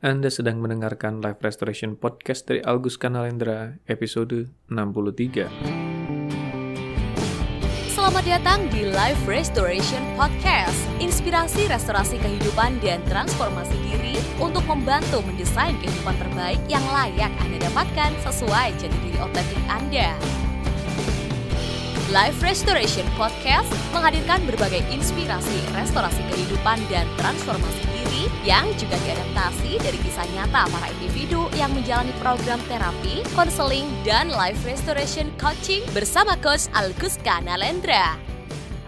Anda sedang mendengarkan Live Restoration Podcast dari Algus Kanalendra, episode 63. Selamat datang di Live Restoration Podcast. Inspirasi restorasi kehidupan dan transformasi diri untuk membantu mendesain kehidupan terbaik yang layak Anda dapatkan sesuai jati diri otentik Anda. Live Restoration Podcast menghadirkan berbagai inspirasi restorasi kehidupan dan transformasi diri yang juga diadaptasi dari kisah nyata para individu yang menjalani program terapi, konseling, dan life restoration coaching bersama Coach Alguska Nalendra.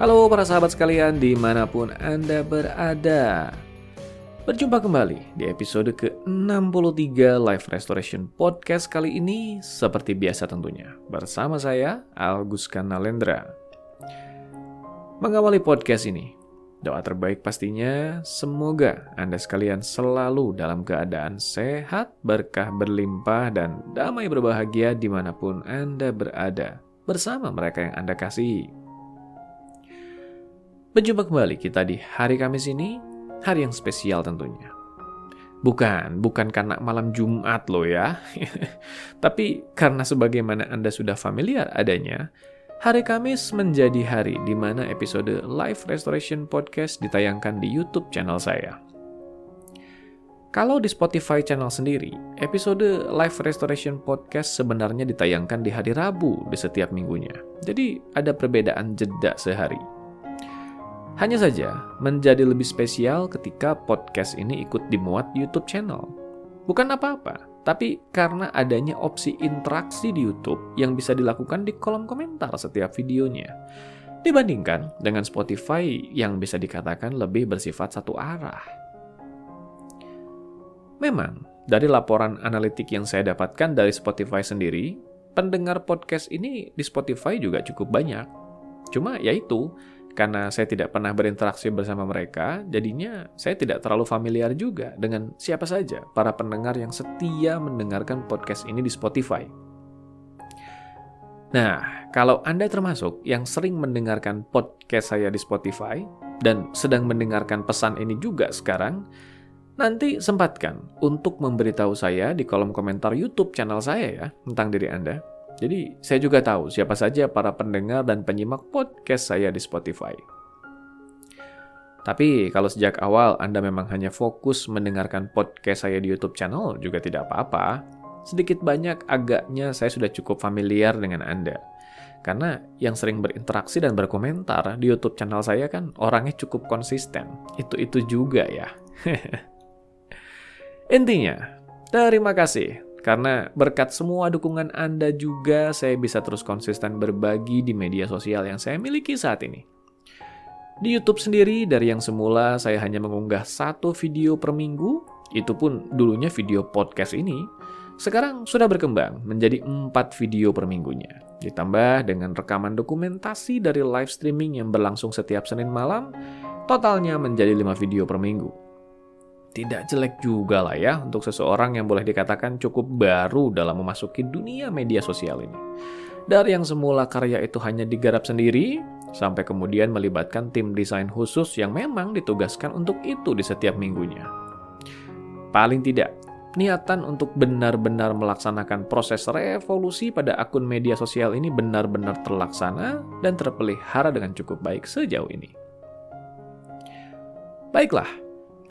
Halo para sahabat sekalian di mana pun Anda berada. Berjumpa kembali di episode ke-63 Live Restoration Podcast kali ini seperti biasa tentunya bersama saya Alguska Nalendra. Mengawali podcast ini, doa terbaik pastinya semoga Anda sekalian selalu dalam keadaan sehat, berkah berlimpah, dan damai berbahagia di mana pun Anda berada bersama mereka yang Anda kasihi. Berjumpa kembali kita di hari Kamis ini hari yang spesial tentunya. Bukan, bukan karena malam Jumat loh ya. Tapi karena sebagaimana Anda sudah familiar adanya, hari Kamis menjadi hari di mana episode Live Restoration Podcast ditayangkan di YouTube channel saya. Kalau di Spotify channel sendiri, episode Live Restoration Podcast sebenarnya ditayangkan di hari Rabu di setiap minggunya. Jadi ada perbedaan jeda sehari. Hanya saja, menjadi lebih spesial ketika podcast ini ikut dimuat YouTube channel. Bukan apa-apa, tapi karena adanya opsi interaksi di YouTube yang bisa dilakukan di kolom komentar setiap videonya. Dibandingkan dengan Spotify yang bisa dikatakan lebih bersifat satu arah. Memang, dari laporan analitik yang saya dapatkan dari Spotify sendiri, pendengar podcast ini di Spotify juga cukup banyak. Cuma yaitu, karena saya tidak pernah berinteraksi bersama mereka, jadinya saya tidak terlalu familiar juga dengan siapa saja para pendengar yang setia mendengarkan podcast ini di Spotify. Nah, kalau Anda termasuk yang sering mendengarkan podcast saya di Spotify dan sedang mendengarkan pesan ini juga sekarang, nanti sempatkan untuk memberitahu saya di kolom komentar YouTube channel saya ya tentang diri Anda. Jadi, saya juga tahu siapa saja para pendengar dan penyimak podcast saya di Spotify. Tapi kalau sejak awal Anda memang hanya fokus mendengarkan podcast saya di YouTube channel juga tidak apa-apa. Sedikit banyak agaknya saya sudah cukup familiar dengan Anda. Karena yang sering berinteraksi dan berkomentar di YouTube channel saya kan orangnya cukup konsisten. Itu-itu juga ya. Intinya, terima kasih karena berkat semua dukungan Anda juga saya bisa terus konsisten berbagi di media sosial yang saya miliki saat ini. Di YouTube sendiri, dari yang semula saya hanya mengunggah satu video per minggu, itu pun dulunya video podcast ini, sekarang sudah berkembang menjadi empat video per minggunya. Ditambah dengan rekaman dokumentasi dari live streaming yang berlangsung setiap Senin malam, totalnya menjadi lima video per minggu tidak jelek juga lah ya untuk seseorang yang boleh dikatakan cukup baru dalam memasuki dunia media sosial ini. Dari yang semula karya itu hanya digarap sendiri, sampai kemudian melibatkan tim desain khusus yang memang ditugaskan untuk itu di setiap minggunya. Paling tidak, niatan untuk benar-benar melaksanakan proses revolusi pada akun media sosial ini benar-benar terlaksana dan terpelihara dengan cukup baik sejauh ini. Baiklah,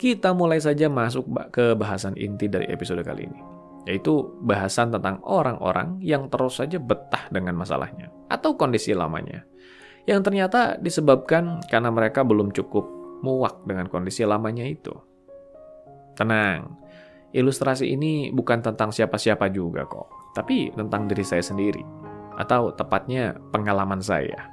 kita mulai saja masuk ke bahasan inti dari episode kali ini, yaitu bahasan tentang orang-orang yang terus saja betah dengan masalahnya atau kondisi lamanya, yang ternyata disebabkan karena mereka belum cukup muak dengan kondisi lamanya itu. Tenang, ilustrasi ini bukan tentang siapa-siapa juga kok, tapi tentang diri saya sendiri, atau tepatnya pengalaman saya.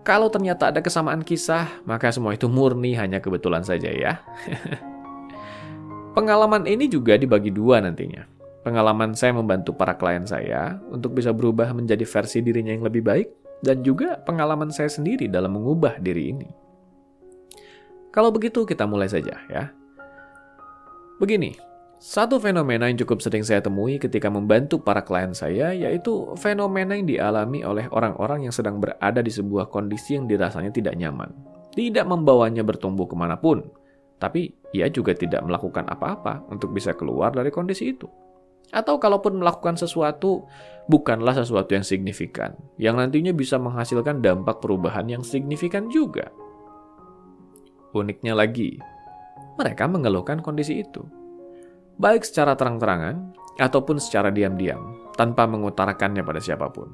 Kalau ternyata ada kesamaan kisah, maka semua itu murni hanya kebetulan saja ya. Pengalaman ini juga dibagi dua nantinya. Pengalaman saya membantu para klien saya untuk bisa berubah menjadi versi dirinya yang lebih baik, dan juga pengalaman saya sendiri dalam mengubah diri ini. Kalau begitu, kita mulai saja ya. Begini, satu fenomena yang cukup sering saya temui ketika membantu para klien saya yaitu fenomena yang dialami oleh orang-orang yang sedang berada di sebuah kondisi yang dirasanya tidak nyaman. Tidak membawanya bertumbuh ke mana pun, tapi ia juga tidak melakukan apa-apa untuk bisa keluar dari kondisi itu. Atau kalaupun melakukan sesuatu, bukanlah sesuatu yang signifikan, yang nantinya bisa menghasilkan dampak perubahan yang signifikan juga. Uniknya lagi, mereka mengeluhkan kondisi itu. Baik secara terang-terangan, ataupun secara diam-diam, tanpa mengutarakannya pada siapa pun.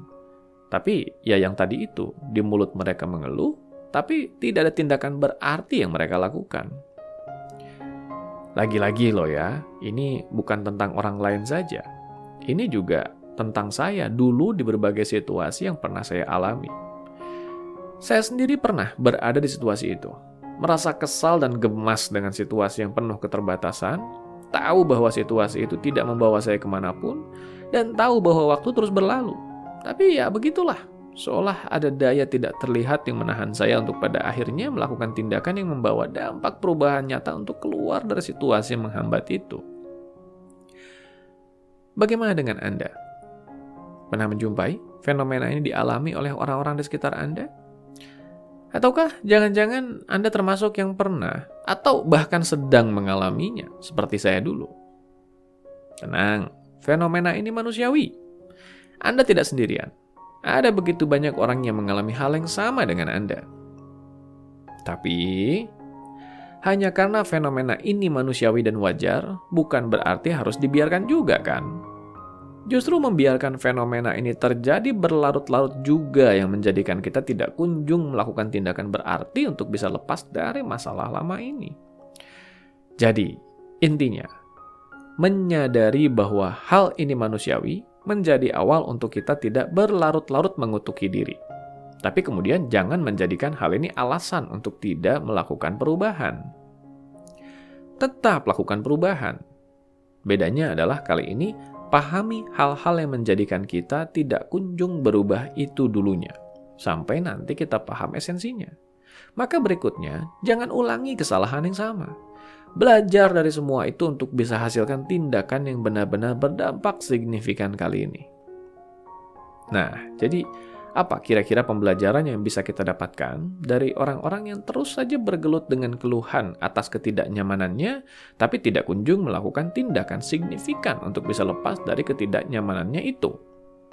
Tapi ya yang tadi itu, di mulut mereka mengeluh, tapi tidak ada tindakan berarti yang mereka lakukan. Lagi-lagi loh ya, ini bukan tentang orang lain saja. Ini juga tentang saya dulu di berbagai situasi yang pernah saya alami. Saya sendiri pernah berada di situasi itu. Merasa kesal dan gemas dengan situasi yang penuh keterbatasan, tahu bahwa situasi itu tidak membawa saya ke mana pun, dan tahu bahwa waktu terus berlalu. Tapi ya begitulah, Seolah ada daya tidak terlihat yang menahan saya untuk pada akhirnya melakukan tindakan yang membawa dampak perubahan nyata untuk keluar dari situasi yang menghambat itu. Bagaimana dengan Anda? Pernah menjumpai fenomena ini dialami oleh orang-orang di sekitar Anda? Ataukah jangan-jangan Anda termasuk yang pernah atau bahkan sedang mengalaminya seperti saya dulu? Tenang, fenomena ini manusiawi. Anda tidak sendirian ada begitu banyak orang yang mengalami hal yang sama dengan Anda. Tapi, hanya karena fenomena ini manusiawi dan wajar, bukan berarti harus dibiarkan juga kan? Justru membiarkan fenomena ini terjadi berlarut-larut juga yang menjadikan kita tidak kunjung melakukan tindakan berarti untuk bisa lepas dari masalah lama ini. Jadi, intinya, menyadari bahwa hal ini manusiawi menjadi awal untuk kita tidak berlarut-larut mengutuki diri. Tapi kemudian jangan menjadikan hal ini alasan untuk tidak melakukan perubahan. Tetap lakukan perubahan. Bedanya adalah kali ini pahami hal-hal yang menjadikan kita tidak kunjung berubah itu dulunya. Sampai nanti kita paham esensinya. Maka berikutnya, jangan ulangi kesalahan yang sama Belajar dari semua itu untuk bisa hasilkan tindakan yang benar-benar berdampak signifikan kali ini. Nah, jadi apa kira-kira pembelajaran yang bisa kita dapatkan dari orang-orang yang terus saja bergelut dengan keluhan atas ketidaknyamanannya, tapi tidak kunjung melakukan tindakan signifikan untuk bisa lepas dari ketidaknyamanannya itu?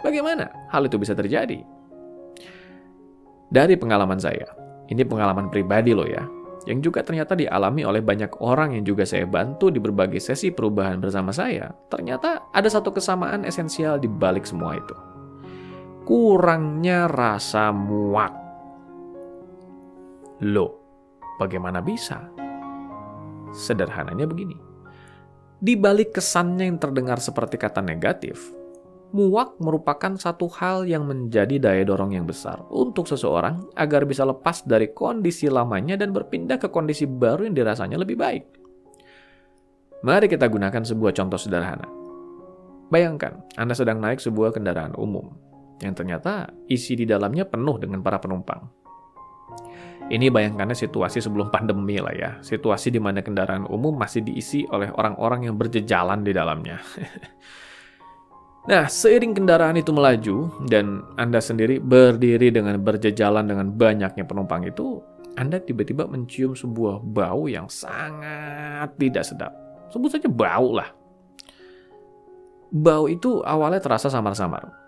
Bagaimana hal itu bisa terjadi? Dari pengalaman saya, ini pengalaman pribadi loh ya, yang juga ternyata dialami oleh banyak orang yang juga saya bantu di berbagai sesi perubahan bersama saya, ternyata ada satu kesamaan esensial di balik semua itu. Kurangnya rasa muak. Loh, bagaimana bisa? Sederhananya begini. Di balik kesannya yang terdengar seperti kata negatif, muak merupakan satu hal yang menjadi daya dorong yang besar untuk seseorang agar bisa lepas dari kondisi lamanya dan berpindah ke kondisi baru yang dirasanya lebih baik. Mari kita gunakan sebuah contoh sederhana. Bayangkan, Anda sedang naik sebuah kendaraan umum yang ternyata isi di dalamnya penuh dengan para penumpang. Ini bayangkannya situasi sebelum pandemi lah ya, situasi di mana kendaraan umum masih diisi oleh orang-orang yang berjejalan di dalamnya. Nah, seiring kendaraan itu melaju dan Anda sendiri berdiri dengan berjejalan dengan banyaknya penumpang itu, Anda tiba-tiba mencium sebuah bau yang sangat tidak sedap. Sebut saja bau lah. Bau itu awalnya terasa samar-samar.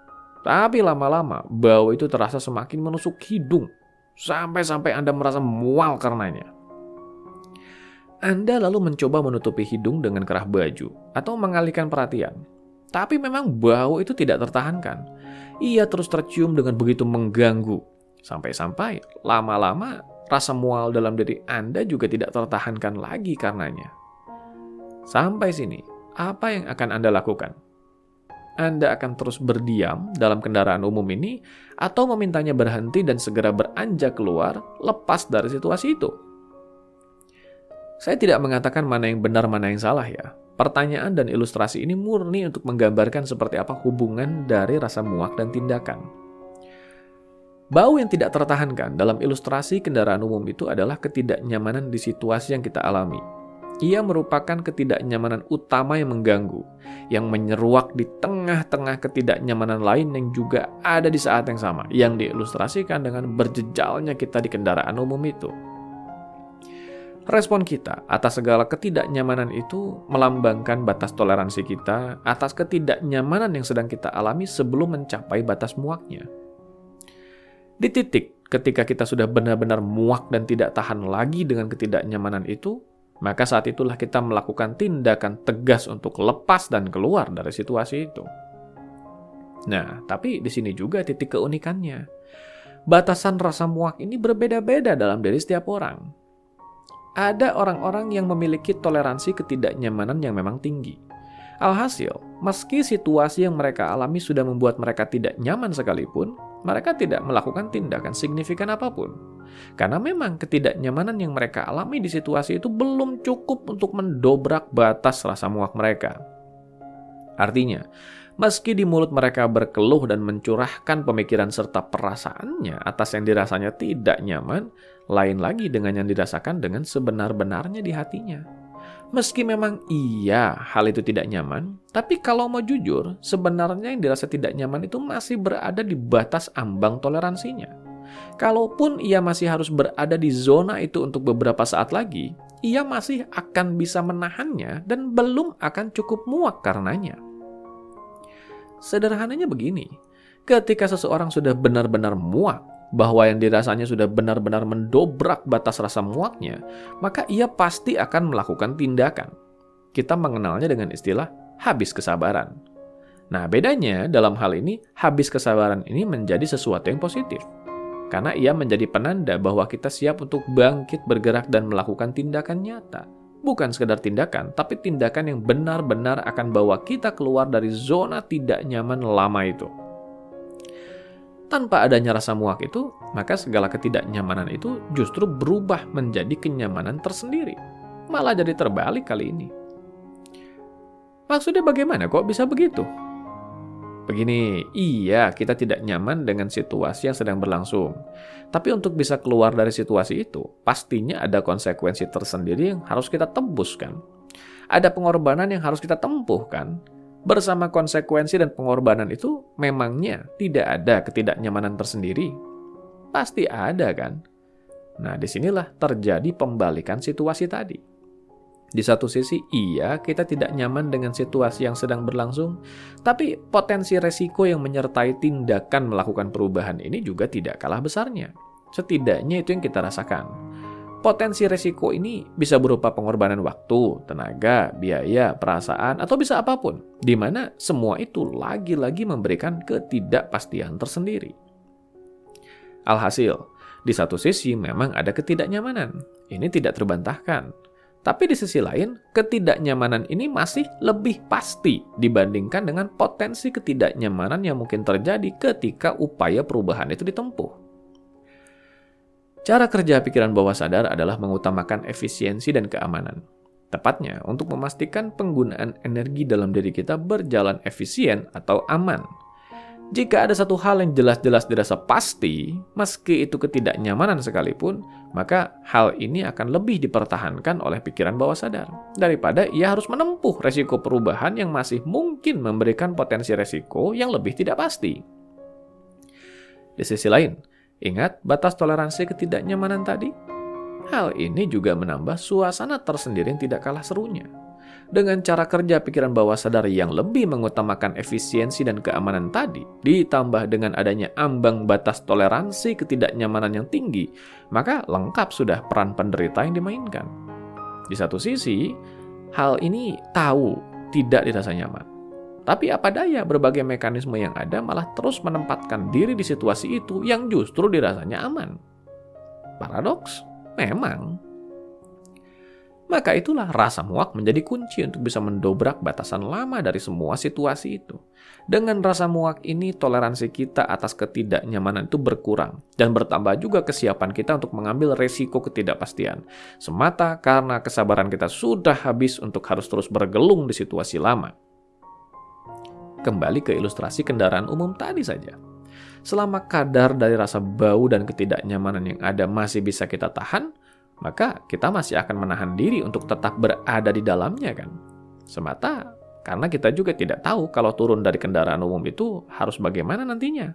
Tapi lama-lama, bau itu terasa semakin menusuk hidung. Sampai-sampai Anda merasa mual karenanya. Anda lalu mencoba menutupi hidung dengan kerah baju atau mengalihkan perhatian tapi memang bau itu tidak tertahankan. Ia terus tercium dengan begitu mengganggu. Sampai-sampai lama-lama rasa mual dalam diri Anda juga tidak tertahankan lagi karenanya. Sampai sini, apa yang akan Anda lakukan? Anda akan terus berdiam dalam kendaraan umum ini atau memintanya berhenti dan segera beranjak keluar lepas dari situasi itu. Saya tidak mengatakan mana yang benar mana yang salah ya. Pertanyaan dan ilustrasi ini murni untuk menggambarkan seperti apa hubungan dari rasa muak dan tindakan. Bau yang tidak tertahankan dalam ilustrasi kendaraan umum itu adalah ketidaknyamanan di situasi yang kita alami. Ia merupakan ketidaknyamanan utama yang mengganggu, yang menyeruak di tengah-tengah ketidaknyamanan lain yang juga ada di saat yang sama, yang diilustrasikan dengan berjejalnya kita di kendaraan umum itu. Respon kita atas segala ketidaknyamanan itu melambangkan batas toleransi kita atas ketidaknyamanan yang sedang kita alami sebelum mencapai batas muaknya. Di titik ketika kita sudah benar-benar muak dan tidak tahan lagi dengan ketidaknyamanan itu, maka saat itulah kita melakukan tindakan tegas untuk lepas dan keluar dari situasi itu. Nah, tapi di sini juga titik keunikannya. Batasan rasa muak ini berbeda-beda dalam diri setiap orang ada orang-orang yang memiliki toleransi ketidaknyamanan yang memang tinggi. Alhasil, meski situasi yang mereka alami sudah membuat mereka tidak nyaman sekalipun, mereka tidak melakukan tindakan signifikan apa pun. Karena memang ketidaknyamanan yang mereka alami di situasi itu belum cukup untuk mendobrak batas rasa muak mereka. Artinya, meski di mulut mereka berkeluh dan mencurahkan pemikiran serta perasaannya atas yang dirasanya tidak nyaman, lain lagi dengan yang dirasakan dengan sebenar-benarnya di hatinya. Meski memang iya hal itu tidak nyaman, tapi kalau mau jujur, sebenarnya yang dirasa tidak nyaman itu masih berada di batas ambang toleransinya. Kalaupun ia masih harus berada di zona itu untuk beberapa saat lagi, ia masih akan bisa menahannya dan belum akan cukup muak karenanya. Sederhananya begini, ketika seseorang sudah benar-benar muak, bahwa yang dirasanya sudah benar-benar mendobrak batas rasa muaknya, maka ia pasti akan melakukan tindakan. Kita mengenalnya dengan istilah habis kesabaran. Nah, bedanya dalam hal ini, habis kesabaran ini menjadi sesuatu yang positif. Karena ia menjadi penanda bahwa kita siap untuk bangkit bergerak dan melakukan tindakan nyata. Bukan sekedar tindakan, tapi tindakan yang benar-benar akan bawa kita keluar dari zona tidak nyaman lama itu. Tanpa adanya rasa muak itu, maka segala ketidaknyamanan itu justru berubah menjadi kenyamanan tersendiri. Malah jadi terbalik kali ini. Maksudnya bagaimana kok bisa begitu? Begini, iya kita tidak nyaman dengan situasi yang sedang berlangsung. Tapi untuk bisa keluar dari situasi itu, pastinya ada konsekuensi tersendiri yang harus kita tembuskan. Ada pengorbanan yang harus kita tempuh kan? Bersama konsekuensi dan pengorbanan itu memangnya tidak ada ketidaknyamanan tersendiri? Pasti ada kan? Nah, di sinilah terjadi pembalikan situasi tadi. Di satu sisi, iya, kita tidak nyaman dengan situasi yang sedang berlangsung, tapi potensi resiko yang menyertai tindakan melakukan perubahan ini juga tidak kalah besarnya. Setidaknya itu yang kita rasakan. Potensi resiko ini bisa berupa pengorbanan waktu, tenaga, biaya, perasaan, atau bisa apa pun, di mana semua itu lagi-lagi memberikan ketidakpastian tersendiri. Alhasil, di satu sisi memang ada ketidaknyamanan. Ini tidak terbantahkan. Tapi di sisi lain, ketidaknyamanan ini masih lebih pasti dibandingkan dengan potensi ketidaknyamanan yang mungkin terjadi ketika upaya perubahan itu ditempuh. Cara kerja pikiran bawah sadar adalah mengutamakan efisiensi dan keamanan. Tepatnya, untuk memastikan penggunaan energi dalam diri kita berjalan efisien atau aman. Jika ada satu hal yang jelas-jelas dirasa pasti, meski itu ketidaknyamanan sekalipun, maka hal ini akan lebih dipertahankan oleh pikiran bawah sadar daripada ia harus menempuh resiko perubahan yang masih mungkin memberikan potensi resiko yang lebih tidak pasti. Di sisi lain, Ingat batas toleransi ketidaknyamanan tadi? Hal ini juga menambah suasana tersendiri yang tidak kalah serunya. Dengan cara kerja pikiran bawah sadar yang lebih mengutamakan efisiensi dan keamanan tadi, ditambah dengan adanya ambang batas toleransi ketidaknyamanan yang tinggi, maka lengkap sudah peran penderita yang dimainkan. Di satu sisi, hal ini tahu tidak dirasa nyaman. Tapi apa daya berbagai mekanisme yang ada malah terus menempatkan diri di situasi itu yang justru dirasanya aman. Paradoks? Memang. Maka itulah rasa muak menjadi kunci untuk bisa mendobrak batasan lama dari semua situasi itu. Dengan rasa muak ini, toleransi kita atas ketidaknyamanan itu berkurang dan bertambah juga kesiapan kita untuk mengambil resiko ketidakpastian. Semata karena kesabaran kita sudah habis untuk harus terus bergelung di situasi lama kembali ke ilustrasi kendaraan umum tadi saja. Selama kadar dari rasa bau dan ketidaknyamanan yang ada masih bisa kita tahan, maka kita masih akan menahan diri untuk tetap berada di dalamnya kan. Semata karena kita juga tidak tahu kalau turun dari kendaraan umum itu harus bagaimana nantinya.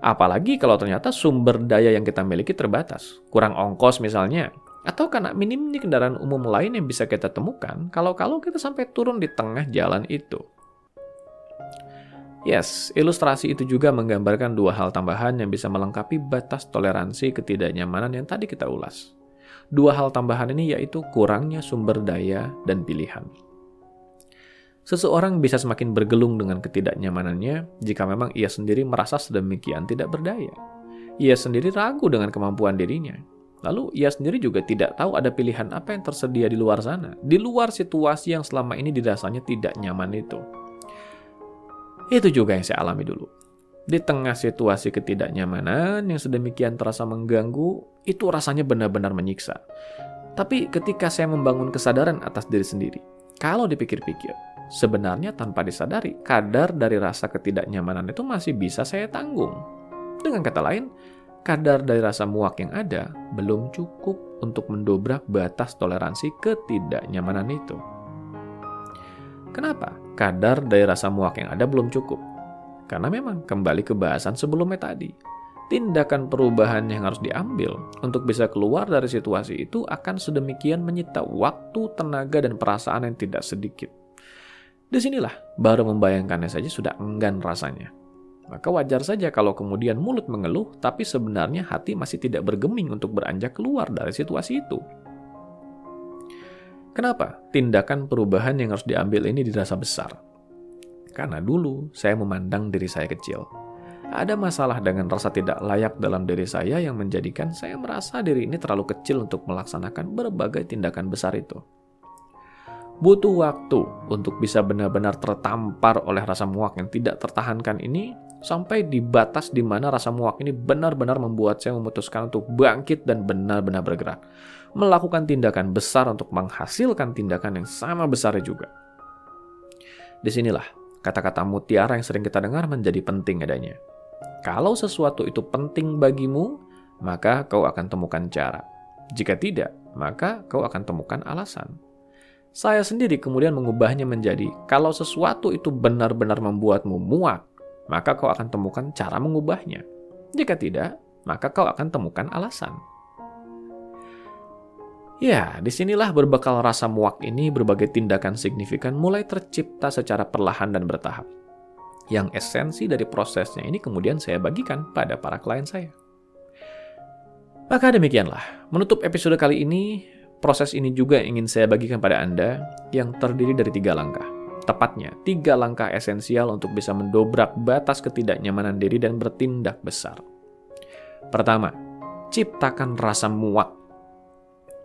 Apalagi kalau ternyata sumber daya yang kita miliki terbatas, kurang ongkos misalnya, Atau karena minimnya kendaraan umum lain yang bisa kita temukan kalau-kalau kita sampai turun di tengah jalan itu. Yes, ilustrasi itu juga menggambarkan dua hal tambahan yang bisa melengkapi batas toleransi ketidaknyamanan yang tadi kita ulas. Dua hal tambahan ini yaitu kurangnya sumber daya dan pilihan. Seseorang bisa semakin bergelung dengan ketidaknyamanannya jika memang ia sendiri merasa sedemikian tidak berdaya. Ia sendiri ragu dengan kemampuan dirinya. Lalu ia sendiri juga tidak tahu ada pilihan apa yang tersedia di luar sana, di luar situasi yang selama ini dirasanya tidak nyaman itu. Itu juga yang saya alami dulu. Di tengah situasi ketidaknyamanan yang sedemikian terasa mengganggu, itu rasanya benar-benar menyiksa. Tapi ketika saya membangun kesadaran atas diri sendiri, kalau dipikir-pikir, sebenarnya tanpa disadari, kadar dari rasa ketidaknyamanan itu masih bisa saya tanggung. Dengan kata lain, kadar dari rasa muak yang ada belum cukup untuk mendobrak batas toleransi ketidaknyamanan itu. Kenapa? Kadar dari rasa muak yang ada belum cukup. Karena memang kembali ke bahasan sebelumnya tadi. Tindakan perubahan yang harus diambil untuk bisa keluar dari situasi itu akan sedemikian menyita waktu, tenaga, dan perasaan yang tidak sedikit. Di sinilah baru membayangkannya saja sudah enggan rasanya. Maka wajar saja kalau kemudian mulut mengeluh, tapi sebenarnya hati masih tidak bergeming untuk beranjak keluar dari situasi itu. Kenapa tindakan perubahan yang harus diambil ini dirasa besar? Karena dulu saya memandang diri saya kecil. Ada masalah dengan rasa tidak layak dalam diri saya yang menjadikan saya merasa diri ini terlalu kecil untuk melaksanakan berbagai tindakan besar itu butuh waktu untuk bisa benar-benar tertampar oleh rasa muak yang tidak tertahankan ini sampai di batas di mana rasa muak ini benar-benar membuat saya memutuskan untuk bangkit dan benar-benar bergerak. Melakukan tindakan besar untuk menghasilkan tindakan yang sama besarnya juga. Di sinilah kata-kata mutiara yang sering kita dengar menjadi penting adanya. Kalau sesuatu itu penting bagimu, maka kau akan temukan cara. Jika tidak, maka kau akan temukan alasan. Saya sendiri kemudian mengubahnya menjadi, kalau sesuatu itu benar-benar membuatmu muak, maka kau akan temukan cara mengubahnya. Jika tidak, maka kau akan temukan alasan. Ya, di sinilah berbekal rasa muak ini berbagai tindakan signifikan mulai tercipta secara perlahan dan bertahap. Yang esensi dari prosesnya ini kemudian saya bagikan pada para klien saya. Maka demikianlah, menutup episode kali ini, Proses ini juga ingin saya bagikan pada Anda yang terdiri dari tiga langkah. Tepatnya, tiga langkah esensial untuk bisa mendobrak batas ketidaknyamanan diri dan bertindak besar. Pertama, ciptakan rasa muak.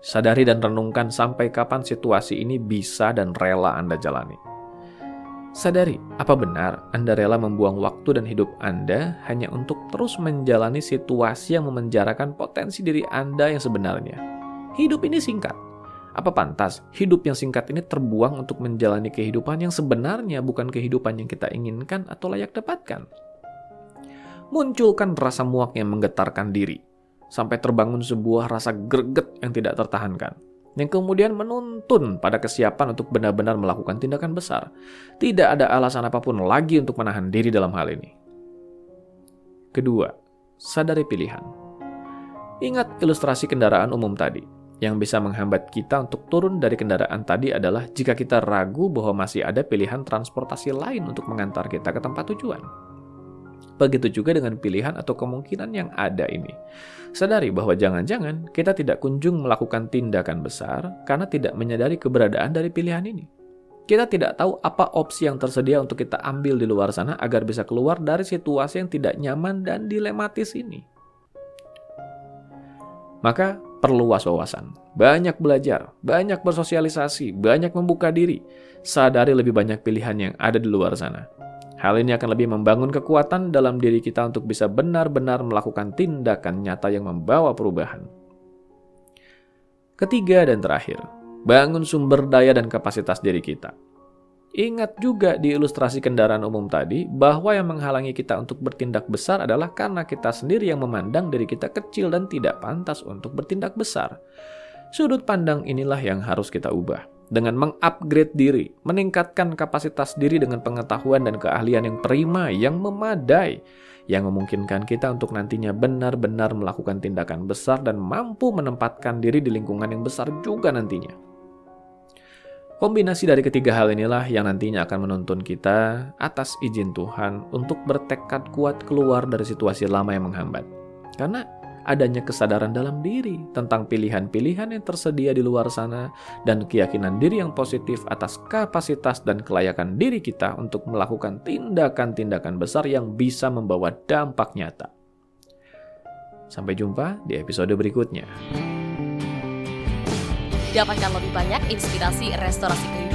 Sadari dan renungkan sampai kapan situasi ini bisa dan rela Anda jalani. Sadari, apa benar Anda rela membuang waktu dan hidup Anda hanya untuk terus menjalani situasi yang memenjarakan potensi diri Anda yang sebenarnya? Hidup ini singkat. Apa pantas hidup yang singkat ini terbuang untuk menjalani kehidupan yang sebenarnya bukan kehidupan yang kita inginkan atau layak dapatkan? Munculkan rasa muak yang menggetarkan diri, sampai terbangun sebuah rasa greget yang tidak tertahankan, yang kemudian menuntun pada kesiapan untuk benar-benar melakukan tindakan besar. Tidak ada alasan apa pun lagi untuk menahan diri dalam hal ini. Kedua, sadari pilihan. Ingat ilustrasi kendaraan umum tadi. Yang bisa menghambat kita untuk turun dari kendaraan tadi adalah jika kita ragu bahwa masih ada pilihan transportasi lain untuk mengantar kita ke tempat tujuan. Begitu juga dengan pilihan atau kemungkinan yang ada ini. Sadari bahwa jangan-jangan kita tidak kunjung melakukan tindakan besar karena tidak menyadari keberadaan dari pilihan ini. Kita tidak tahu apa opsi yang tersedia untuk kita ambil di luar sana agar bisa keluar dari situasi yang tidak nyaman dan dilematis ini. Maka perluas wawasan, banyak belajar, banyak bersosialisasi, banyak membuka diri, sadari lebih banyak pilihan yang ada di luar sana. Hal ini akan lebih membangun kekuatan dalam diri kita untuk bisa benar-benar melakukan tindakan nyata yang membawa perubahan. Ketiga dan terakhir, bangun sumber daya dan kapasitas diri kita. Ingat juga di ilustrasi kendaraan umum tadi bahwa yang menghalangi kita untuk bertindak besar adalah karena kita sendiri yang memandang diri kita kecil dan tidak pantas untuk bertindak besar. Sudut pandang inilah yang harus kita ubah. Dengan mengupgrade diri, meningkatkan kapasitas diri dengan pengetahuan dan keahlian yang prima, yang memadai, yang memungkinkan kita untuk nantinya benar-benar melakukan tindakan besar dan mampu menempatkan diri di lingkungan yang besar juga nantinya. Kombinasi dari ketiga hal inilah yang nantinya akan menuntun kita atas izin Tuhan untuk bertekad kuat keluar dari situasi lama yang menghambat. Karena adanya kesadaran dalam diri tentang pilihan-pilihan yang tersedia di luar sana dan keyakinan diri yang positif atas kapasitas dan kelayakan diri kita untuk melakukan tindakan-tindakan besar yang bisa membawa dampak nyata. Sampai jumpa di episode berikutnya. Dapatkan lebih banyak inspirasi restorasi